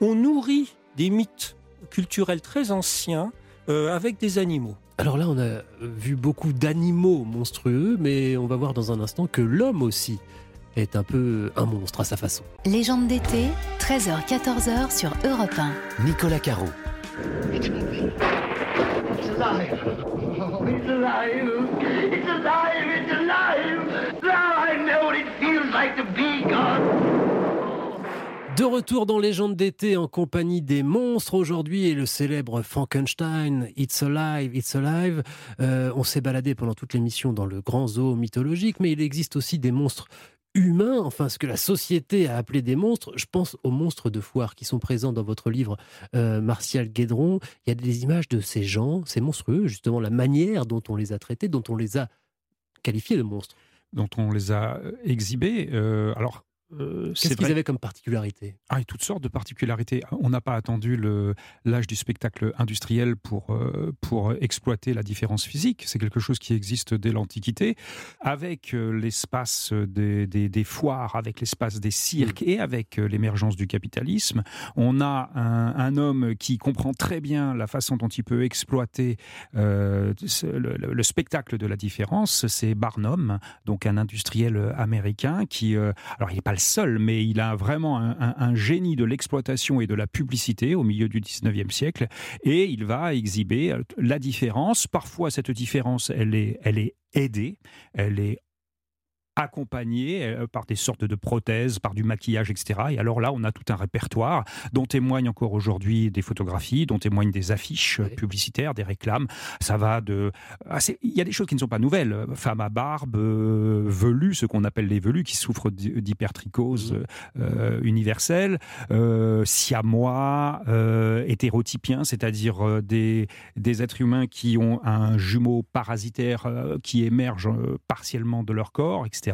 S9: on nourrit des mythes culturels très anciens avec des animaux.
S3: Alors là, on a vu beaucoup d'animaux monstrueux, mais on va voir dans un instant que l'homme aussi est un peu un monstre à sa façon.
S2: Légende d'été, 13h-14h sur Europe 1.
S1: Nicolas Caro.
S4: It's alive. It's alive. It's alive. It's alive. Now I know what it feels like to be God.
S3: De retour dans Légende d'été en compagnie des monstres aujourd'hui et le célèbre Frankenstein, It's Alive, It's Alive. Euh, on s'est baladé pendant toute l'émission dans le grand zoo mythologique, mais il existe aussi des monstres humains, enfin ce que la société a appelé des monstres. Je pense aux monstres de foire qui sont présents dans votre livre euh, Martial Guédron. Il y a des images de ces gens, ces monstrueux, justement la manière dont on les a traités, dont on les a qualifiés de monstres.
S7: Dont on les a euh, exhibés. Alors,
S3: euh, Qu'est-ce qu'ils avaient comme particularité?
S7: Ah, toutes sortes de particularités. On n'a pas attendu l'âge du spectacle industriel pour, euh, pour exploiter la différence physique. C'est quelque chose qui existe dès l'Antiquité. Avec euh, l'espace des, des, foires, avec l'espace des cirques mm. et avec l'émergence du capitalisme, on a un, homme qui comprend très bien la façon dont il peut exploiter le, le, spectacle de la différence. C'est Barnum, donc un industriel américain qui... alors, il n'est pas seul, mais il a vraiment un, génie de l'exploitation et de la publicité au milieu du 19e siècle, et il va exhiber euh, la différence. Parfois, cette différence, elle est, elle est aidée, elle est accompagné euh, par des sortes de prothèses, par du maquillage, etc. Et alors là, on a tout un répertoire dont témoignent encore aujourd'hui des photographies, dont témoignent des affiches publicitaires, des réclames. Ça va de... Il y a des choses qui ne sont pas nouvelles. Femmes à barbe, euh, velus, ce qu'on appelle les velus, qui souffrent d'hypertrichose euh, universelle, siamois, hétérotypiens, c'est-à-dire des, des êtres humains qui ont un jumeau parasitaire qui émerge partiellement de leur corps, etc.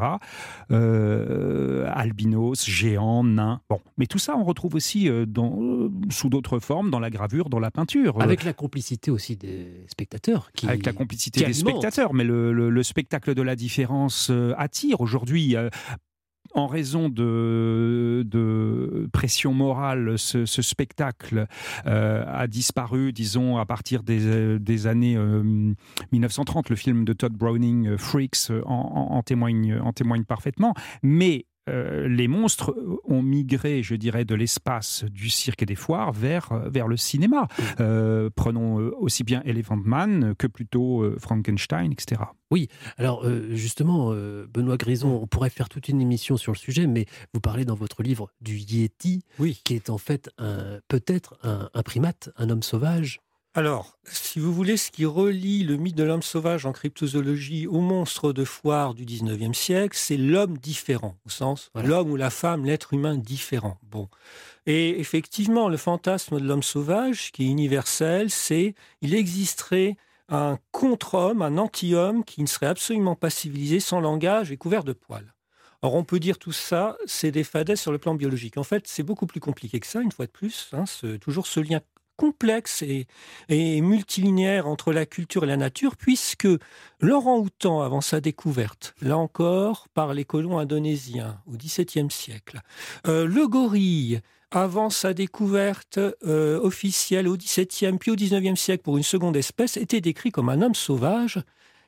S7: Euh, albinos, géants, nains. Bon, mais tout ça, on retrouve aussi euh, dans, euh, sous d'autres formes dans la gravure, dans la peinture.
S3: Avec la complicité aussi des spectateurs. Qui,
S7: Avec la complicité des spectateurs, mais le, spectacle de la différence attire aujourd'hui en raison de, pression morale, ce, spectacle euh, a disparu, disons, à partir des, des années 1930. Euh, Le film de Todd Browning, euh, Freaks, en, en témoigne parfaitement. Mais les monstres ont migré, je dirais, de l'espace du cirque et des foires vers, vers le cinéma. prenons aussi bien Elephant Man que plutôt Frankenstein, etc.
S3: Oui, alors euh, justement, euh, Benoît Grison, on pourrait faire toute une émission sur le sujet, mais vous parlez dans votre livre du Yeti, qui est en fait peut-être un, primate, un homme sauvage.
S9: Alors, si vous voulez, ce qui relie le mythe de l'homme sauvage en cryptozoologie au monstre de foire du 19e siècle, c'est l'homme différent, au sens l'homme ou la femme, l'être humain différent. Bon. Et effectivement, le fantasme de l'homme sauvage, qui est universel, c'est il existerait un contre-homme, un anti-homme qui ne serait absolument pas civilisé, sans langage et couvert de poils. Or, on peut dire tout ça, c'est des fadaises sur le plan biologique. En fait, c'est beaucoup plus compliqué que ça, une fois de plus. Hein, toujours ce lien complexe et, multilinéaire entre la culture et la nature, puisque l'orang-outan, avant sa découverte, là encore, par les colons indonésiens au XVIIe siècle, euh, le gorille, avant sa découverte euh, officielle au XVIIe puis au XIXe siècle pour une seconde espèce, était décrit comme un homme sauvage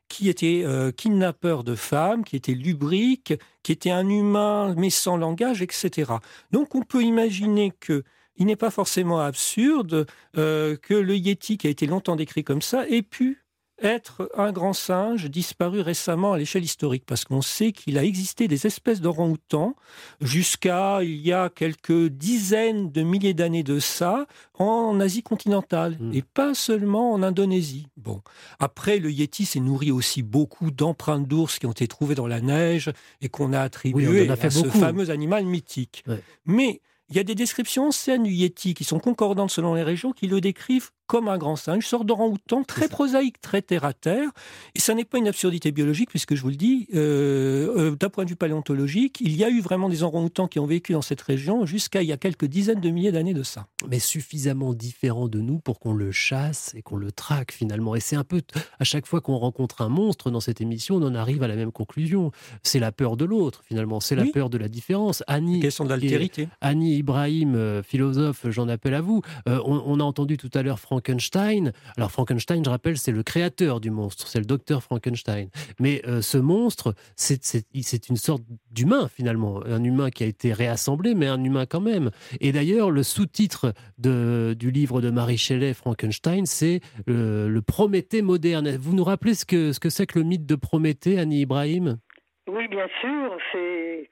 S9: qui était euh, kidnappeur de femmes, qui était lubrique, qui était un humain mais sans langage, etc. Donc on peut imaginer que il n'est pas forcément absurde euh, que le Yeti, qui a été longtemps décrit comme ça, ait pu être un grand singe disparu récemment à l'échelle historique, parce qu'on sait qu'il a existé des espèces d'orang-outans jusqu'à il y a quelques dizaines de milliers d'années de ça en Asie continentale, hmm. et pas seulement en Indonésie. Bon, après, le Yeti s'est nourri aussi beaucoup d'empreintes d'ours qui ont été trouvées dans la neige et qu'on a attribuées à ce fameux animal mythique. Mais il y a des descriptions anciennes du Yeti qui sont concordantes selon les régions qui le décrivent comme un grand singe, sorte d'orang-outan très prosaïque, très terre-à-terre. Et ça n'est pas une absurdité biologique, puisque je vous le dis, euh, euh, d'un point de vue paléontologique, il y a eu vraiment des orang-outans qui ont vécu dans cette région jusqu'à il y a quelques dizaines de milliers d'années de ça.
S3: Mais suffisamment différent de nous pour qu'on le chasse et qu'on le traque finalement. Et c'est un peu, à chaque fois qu'on rencontre un monstre dans cette émission, on en arrive à la même conclusion. C'est la peur de l'autre finalement, c'est la peur de la différence.
S9: Annie, question d'altérité.
S3: Annie Ibrahim, euh, philosophe, j'en appelle à vous. on, on, a entendu tout à l'heure Frankenstein. Alors Frankenstein, je rappelle, c'est le créateur du monstre, c'est le docteur Frankenstein. Mais euh, ce monstre, c'est une sorte d'humain finalement, un humain qui a été réassemblé, mais un humain quand même. Et d'ailleurs, le sous-titre du livre de Marie Shelley, Frankenstein, c'est le, Prométhée moderne. Vous nous rappelez ce que c'est que, que le mythe de Prométhée, Annie Ibrahim?
S8: Oui, bien sûr, c'est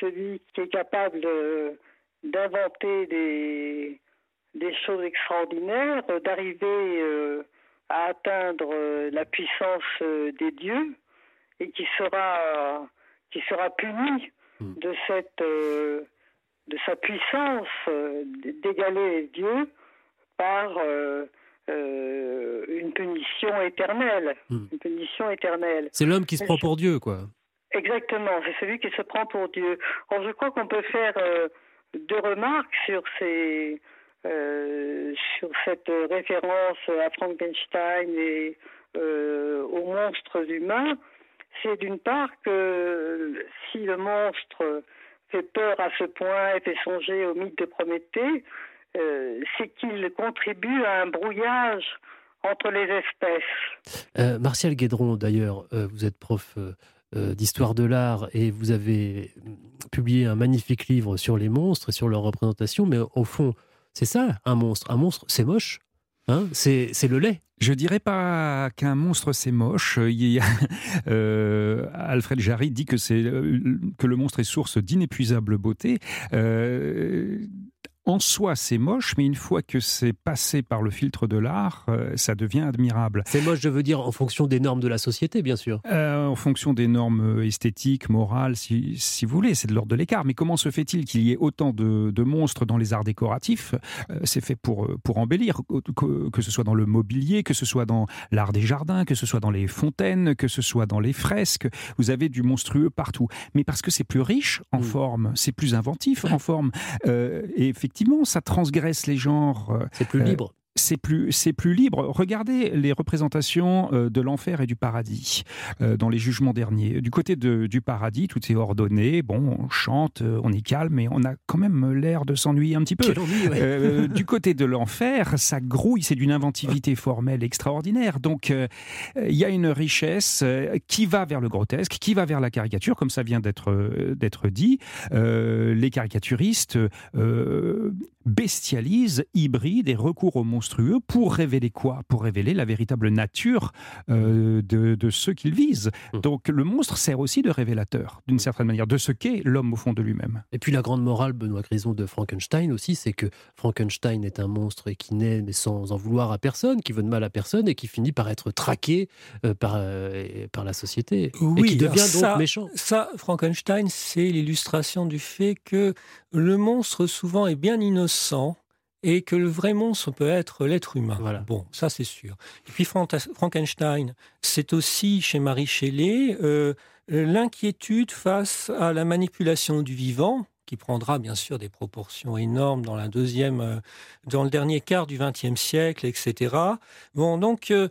S8: celui qui est capable d'inventer des, des choses extraordinaires, d'arriver euh, à atteindre euh, la puissance euh, des dieux et qui sera, qui sera puni hmm. de, cette, de sa puissance d'égaler les dieux par une punition éternelle. Hmm. Une punition éternelle.
S3: C'est l'homme qui se prend pour Dieu, quoi.
S8: Exactement, c'est celui qui se prend pour Dieu. Or, je crois qu'on peut faire deux remarques sur ces euh, sur cette référence à Frankenstein et euh, aux monstres humains, c'est d'une part que si le monstre fait peur à ce point et fait songer au mythe de Prométhée, euh, c'est qu'il contribue à un brouillage entre les espèces.
S3: Martial Guédron, d'ailleurs, vous êtes prof d'histoire de l'art et vous avez publié un magnifique livre sur les monstres et sur leur représentation, mais au fond, c'est ça, un monstre. Un monstre, c'est moche. Hein c'est le lait.
S7: Je dirais pas qu'un monstre c'est moche. Euh, Alfred Jarry dit que c'est euh, que le monstre est source d'inépuisable beauté. Euh, en soi, c'est moche, mais une fois que c'est passé par le filtre de l'art, euh, ça devient admirable.
S3: C'est moche, je veux dire, en fonction des normes de la société, bien sûr.
S7: Euh, en fonction des normes esthétiques, morales, si, si vous voulez, c'est de l'ordre de l'écart. Mais comment se fait-il qu'il y ait autant de, monstres dans les arts décoratifs euh, C'est fait pour, pour embellir, que, que, ce soit dans le mobilier, que ce soit dans l'art des jardins, que ce soit dans les fontaines, que ce soit dans les fresques. Vous avez du monstrueux partout. Mais parce que c'est plus riche en mm. forme, c'est plus inventif en forme. et effectivement, effectivement, ça transgresse les genres.
S3: Euh, c'est plus libre
S7: c'est plus, c'est plus libre. Regardez les représentations euh, de l'enfer et du paradis euh, dans les jugements derniers. Du côté de, du paradis, tout est ordonné. Bon, on chante, euh, on est calme, mais on a quand même l'air de s'ennuyer un petit peu. du côté de l'enfer, ça grouille, c'est d'une inventivité formelle extraordinaire. Donc, il y a une richesse qui va vers le grotesque, qui va vers la caricature, comme ça vient d'être d'être dit. les caricaturistes bestialisent, hybrident et recourent au monstrueux pour révéler quoi? Pour révéler la véritable nature euh, de, de, ceux qu'ils visent. Mmh. Donc le monstre sert aussi de révélateur, d'une certaine manière, de ce qu'est l'homme au fond de lui-même.
S3: Et puis la grande morale, Benoît Grison, de Frankenstein aussi, c'est que Frankenstein est un monstre et qui naît mais sans en vouloir à personne, qui veut de mal à personne et qui finit par être traqué euh, par, euh, par la société.
S9: Oui,
S3: et qui devient
S9: ça,
S3: donc méchant.
S9: Ça, Frankenstein, c'est l'illustration du fait que le monstre souvent est bien innocent et que le vrai monstre peut être l'être humain. Voilà. Bon, ça c'est sûr. Et puis Frankenstein, c'est aussi chez Marie Shelley euh, l'inquiétude face à la manipulation du vivant, qui prendra bien sûr des proportions énormes dans la deuxième, euh, dans le dernier quart du XXe siècle, etc. Bon, donc euh,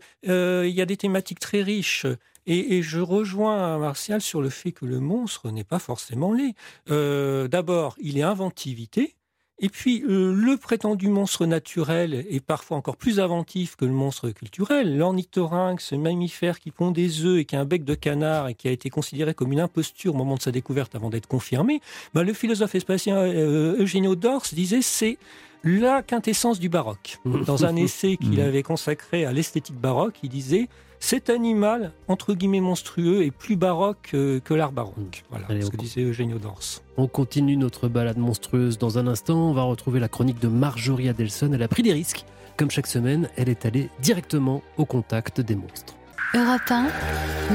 S9: il y a des thématiques très riches. Et, je rejoins Martial sur le fait que le monstre n'est pas forcément laid. Euh, d'abord, il est inventivité. Et puis, euh, le prétendu monstre naturel est parfois encore plus inventif que le monstre culturel. L'ornithorynque, ce mammifère qui pond des œufs et qui a un bec de canard et qui a été considéré comme une imposture au moment de sa découverte avant d'être confirmé, bah, le philosophe espacien euh, Eugenio Dors disait c'est la quintessence du baroque. Dans un essai qu'il avait consacré à l'esthétique baroque, il disait cet animal, entre guillemets monstrueux, est plus baroque que l'art baroque. Voilà ce que disait Eugenio Dors.
S3: On continue notre balade monstrueuse dans un instant. On va retrouver la chronique de Marjorie Adelson. Elle a pris des risques. Comme chaque semaine, elle est allée directement au contact des monstres.
S2: Europe 1,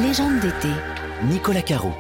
S2: légende d'été.
S1: Nicolas Caro.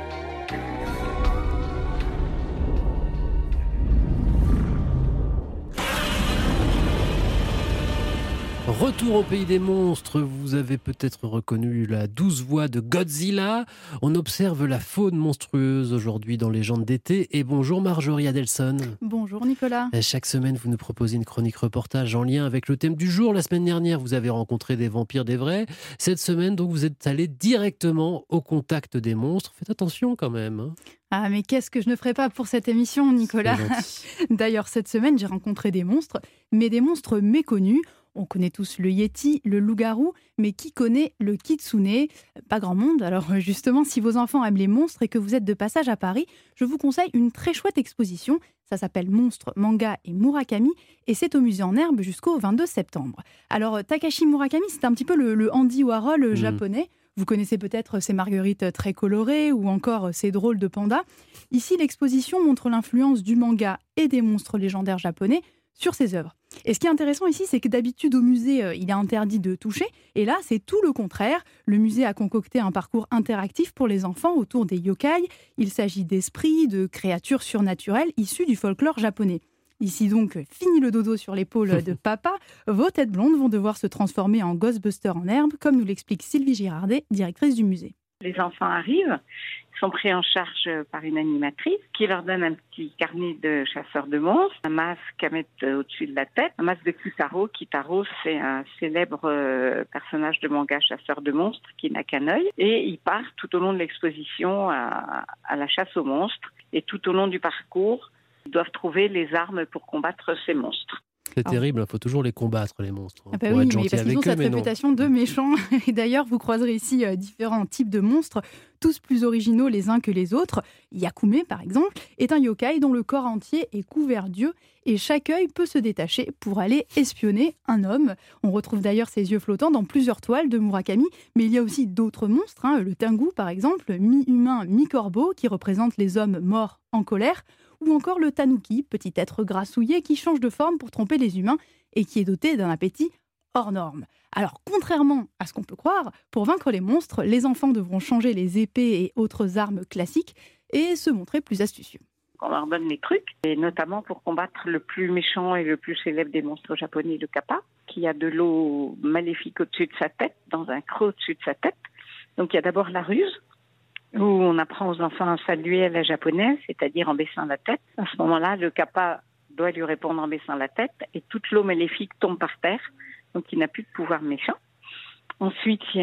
S3: Retour au pays des monstres, vous avez peut-être reconnu la douce voix de Godzilla. On observe la faune monstrueuse aujourd'hui dans les Légendes d'été. Et bonjour Marjorie Adelson.
S11: Bonjour Nicolas.
S3: Chaque semaine, vous nous proposez une chronique reportage en lien avec le thème du jour. La semaine dernière, vous avez rencontré des vampires des vrais. Cette semaine, donc, vous êtes allé directement au contact des monstres. Faites attention quand même. Hein.
S11: Ah, mais qu'est-ce que je ne ferais pas pour cette émission, Nicolas? D'ailleurs, cette semaine, j'ai rencontré des monstres, mais des monstres méconnus On connaît tous le Yeti, le loup-garou, mais qui connaît le Kitsune? Pas grand monde. Alors justement, si vos enfants aiment les monstres et que vous êtes de passage à Paris, je vous conseille une très chouette exposition. Ça s'appelle Monstres, Manga et Murakami et c'est au musée en herbe jusqu'au 22 septembre. Alors Takashi Murakami, c'est un petit peu le, Andy Warhol japonais. Vous connaissez peut-être ces marguerites très colorées ou encore ces drôles de pandas. Ici, l'exposition montre l'influence du manga et des monstres légendaires japonais sur ses œuvres. Et ce qui est intéressant ici, c'est que d'habitude au musée, euh, il est interdit de toucher, et là, c'est tout le contraire. Le musée a concocté un parcours interactif pour les enfants autour des yokai. Il s'agit d'esprits, de créatures surnaturelles issues du folklore japonais. Ici donc, fini le dodo sur l'épaule de papa. Vos têtes blondes vont devoir se transformer en Ghostbusters en herbe, comme nous l'explique Sylvie Girardet, directrice du musée.
S12: Les enfants arrivent, sont pris en charge par une animatrice qui leur donne un petit carnet de chasseurs de monstres, un masque à mettre au-dessus de la tête, un masque de Kutaro. Kitaro, c'est un célèbre euh, personnage de manga chasseur de monstres qui n'a qu'un œil. Et ils partent tout au long de l'exposition à, à la chasse aux monstres. Et tout au long du parcours, doivent trouver les armes pour combattre ces monstres.
S3: C'est terrible, il faut toujours les combattre, les monstres.
S11: Hein, ah bah oui, mais parce qu'ils ont cette réputation de méchants. Et d'ailleurs, vous croiserez ici euh, différents types de monstres, tous plus originaux les uns que les autres. Yakume, par exemple, est un yokai dont le corps entier est couvert d'yeux et chaque œil peut se détacher pour aller espionner un homme. On retrouve d'ailleurs ses yeux flottants dans plusieurs toiles de Murakami, mais il y a aussi d'autres monstres, hein, le Tengu par exemple, mi-humain, mi-corbeau, qui représente les hommes morts en colère, ou encore le tanuki, petit être grassouillet qui change de forme pour tromper les humains et qui est doté d'un appétit hors norme. Alors, contrairement à ce qu'on peut croire, pour vaincre les monstres, les enfants devront changer les épées et autres armes classiques et se montrer plus astucieux.
S12: On leur donne les trucs, et notamment pour combattre le plus méchant et le plus célèbre des monstres japonais, le kappa, qui a de l'eau maléfique au-dessus de sa tête, dans un creux au-dessus de sa tête. Donc il y a d'abord la ruse, où on apprend aux enfants à saluer à la japonaise, c'est-à-dire en baissant la tête. À ce moment-là, le kappa doit lui répondre en baissant la tête et toute l'eau maléfique tombe par terre, donc il n'a plus de pouvoir méchant. Ensuite, il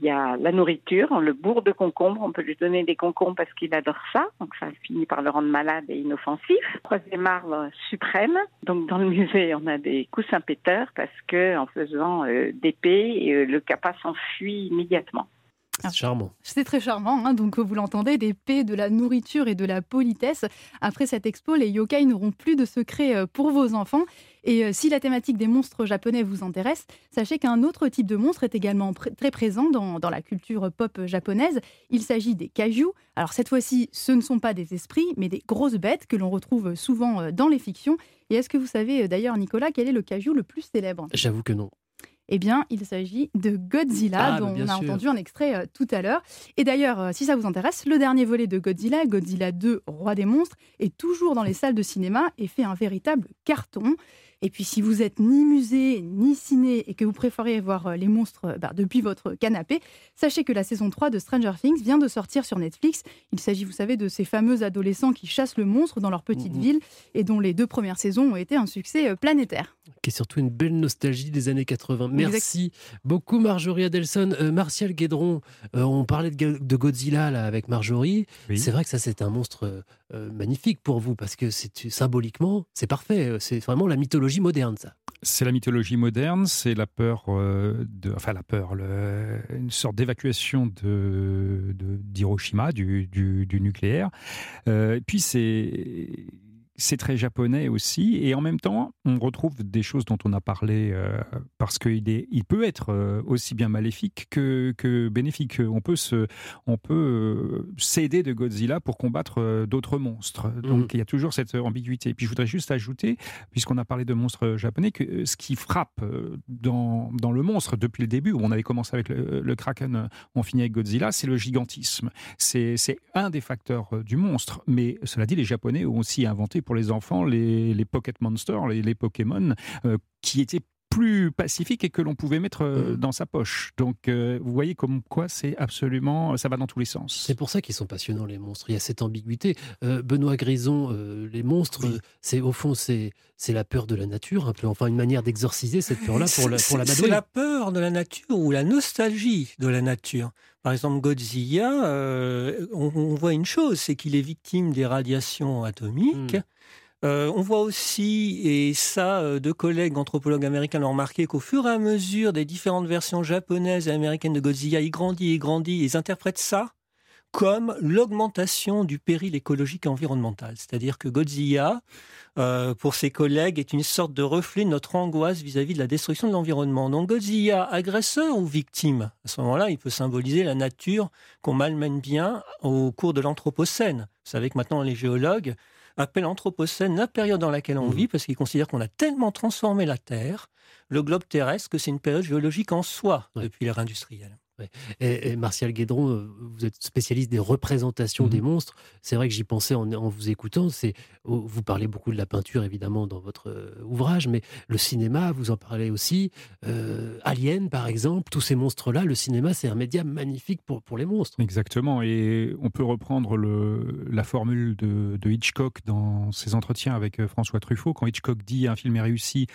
S12: y, a, la nourriture, le bourre de concombres, on peut lui donner des concombres parce qu'il adore ça, donc ça finit par le rendre malade et inoffensif. Troisième arbre suprême, donc dans le musée, on a des coussins péteurs parce que en faisant euh, d'épée, euh, le kappa s'enfuit immédiatement.
S3: C'est charmant.
S11: C'est très charmant. Hein. donc, vous l'entendez, des paix, de la nourriture et de la politesse. Après cette expo, les yokai n'auront plus de secrets euh, pour vos enfants. Et euh, si la thématique des monstres japonais vous intéresse, sachez qu'un autre type de monstre est également très présent dans, dans, la culture pop japonaise. Il s'agit des kaiju. Alors cette fois-ci, ce ne sont pas des esprits, mais des grosses bêtes que l'on retrouve souvent euh, dans les fictions. Et est-ce que vous savez d'ailleurs, Nicolas, quel est le kaiju le plus célèbre?
S3: J'avoue que non.
S11: Eh bien, il s'agit de Godzilla, ah, dont on a entendu un extrait euh, tout à l'heure. Et d'ailleurs, euh, si ça vous intéresse, le dernier volet de Godzilla, Godzilla 2, Roi des monstres, est toujours dans les salles de cinéma et fait un véritable carton. Et puis si vous êtes ni musée ni ciné et que vous préférez voir euh, les monstres bah, depuis votre canapé, sachez que la saison 3 de Stranger Things vient de sortir sur Netflix. Il s'agit, vous savez, de ces fameux adolescents qui chassent le monstre dans leur petite mhm. ville et dont les deux premières saisons ont été un succès planétaire.
S3: Qui est surtout une belle nostalgie des années 80. Merci beaucoup Marjorie Adelson. Martial Guédron, on parlait de, Godzilla là, avec Marjorie. C'est vrai que ça c'est un monstre magnifique pour vous parce que c'est symboliquement c'est parfait. C'est vraiment la mythologie moderne, ça.
S7: C'est la mythologie moderne, c'est la peur, euh, de, enfin la peur, une sorte d'évacuation de d'Hiroshima, du, du, nucléaire. Euh, et puis c'est c'est très japonais aussi. Et en même temps, on retrouve des choses dont on a parlé euh, parce qu'il il peut être euh, aussi bien maléfique que, que bénéfique. On peut, se, on peut euh, s'aider de Godzilla pour combattre d'autres monstres. Donc mhm. il y a toujours cette ambiguïté. Et puis je voudrais juste ajouter, puisqu'on a parlé de monstres japonais, que ce qui frappe dans, dans le monstre depuis le début, où on avait commencé avec le, le Kraken, on finit avec Godzilla, c'est le gigantisme. C'est un des facteurs du monstre. Mais cela dit, les Japonais ont aussi inventé pour les enfants les, Pocket Monsters, les, les Pokémon, euh, qui étaient plus pacifiques et que l'on pouvait mettre euh, mm. dans sa poche. Donc, euh, vous voyez comme quoi c'est absolument, ça va dans tous les sens.
S3: C'est pour ça qu'ils sont passionnants les monstres. Il y a cette ambiguïté. Benoît Grison, les monstres, c'est au fond c'est c'est la peur de la nature, un peu, enfin une manière d'exorciser cette peur-là pour la pour la
S9: C'est la peur de la nature ou la nostalgie de la nature. Par exemple, Godzilla, on, voit une chose, c'est qu'il est victime des radiations atomiques. Mm. Euh, on voit aussi, et ça, euh, deux collègues anthropologues américains l'ont remarqué, qu'au fur et à mesure des différentes versions japonaises et américaines de Godzilla, il grandit et grandit, ils interprètent ça comme l'augmentation du péril écologique et environnemental. C'est-à-dire que Godzilla, euh, pour ses collègues, est une sorte de reflet de notre angoisse vis-à-vis de la destruction de l'environnement. Donc Godzilla, agresseur ou victime À ce moment-là, il peut symboliser la nature qu'on malmène bien au cours de l'Anthropocène. Vous savez que maintenant les géologues appellent Anthropocène la période dans laquelle on mmh. vit parce qu'ils considèrent qu'on a tellement transformé la Terre, le globe terrestre, que c'est une période géologique en soi depuis l'ère industrielle.
S3: Et, Martial Guédron, euh, vous êtes spécialiste des représentations des mmh monstres. C'est vrai que j'y pensais en, vous écoutant. C'est oh, vous parlez beaucoup de la peinture évidemment dans votre euh, ouvrage, mais le cinéma, vous en parlez aussi. Euh, Alien, par exemple, tous ces monstres-là, le cinéma, c'est un média magnifique pour, pour les monstres.
S7: Exactement. Et on peut reprendre le, la formule de, de, Hitchcock dans ses entretiens avec François Truffaut. Quand Hitchcock dit un film est réussi,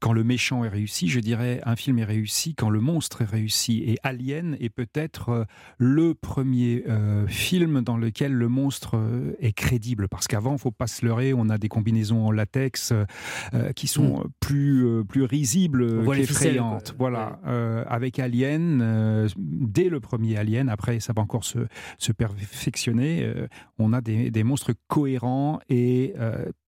S7: quand le méchant est réussi, je dirais un film est réussi quand le monstre est réussi. Et Alien est peut-être euh, le premier euh, film dans lequel le monstre euh, est crédible. Parce qu'avant, il faut pas se leurrer, on a des combinaisons en latex qui sont mm. plus, plus risibles qu'effrayantes. Voilà. avec Alien, dès le premier Alien, après ça va encore se, se perfectionner, on a des, des, monstres cohérents et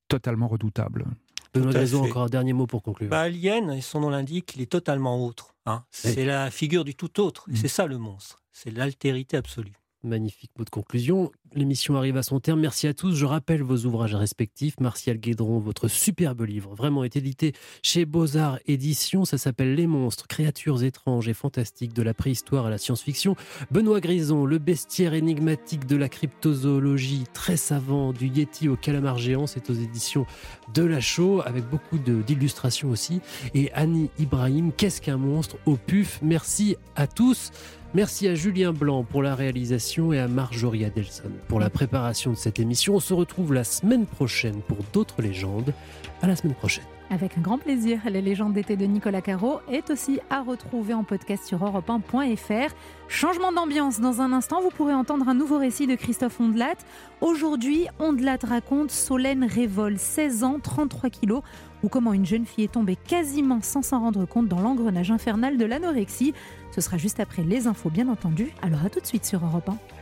S7: totalement redoutables.
S3: Benoît Grézo, encore un dernier mot pour conclure.
S9: Bah, Alien, son nom l'indique, il est totalement autre. Hein. C'est la figure du tout autre. Mm. C'est ça le monstre. C'est l'altérité absolue.
S3: Magnifique mot de conclusion. L'émission arrive à son terme. Merci à tous. Je rappelle vos ouvrages respectifs. Martial Guédron, votre superbe livre, vraiment est édité chez Beaux-Arts Éditions. Ça s'appelle Les monstres, créatures étranges et fantastiques de la préhistoire à la science-fiction. Benoît Grison, le bestiaire énigmatique de la cryptozoologie, très savant, du Yeti au calamar géant. C'est aux éditions de La Chaux, avec beaucoup d'illustrations aussi. Et Annie Ibrahim, Qu'est-ce qu'un monstre au PUF? Merci à tous. Merci à Julien Blanc pour la réalisation et à Marjorie Adelson pour la préparation de cette émission. On se retrouve la semaine prochaine pour d'autres légendes. À la semaine prochaine.
S11: Avec un grand plaisir, les légendes d'été de Nicolas Caro est aussi à retrouver en podcast sur europe1.fr. Changement d'ambiance dans un instant, vous pourrez entendre un nouveau récit de Christophe Ondelat. Aujourd'hui, Ondelat raconte Solène Révol, 16 ans, 33 kilos, ou comment une jeune fille est tombée quasiment sans s'en rendre compte dans l'engrenage infernal de l'anorexie. Ce sera juste après les infos, bien entendu. Alors à tout de suite sur Europe 1.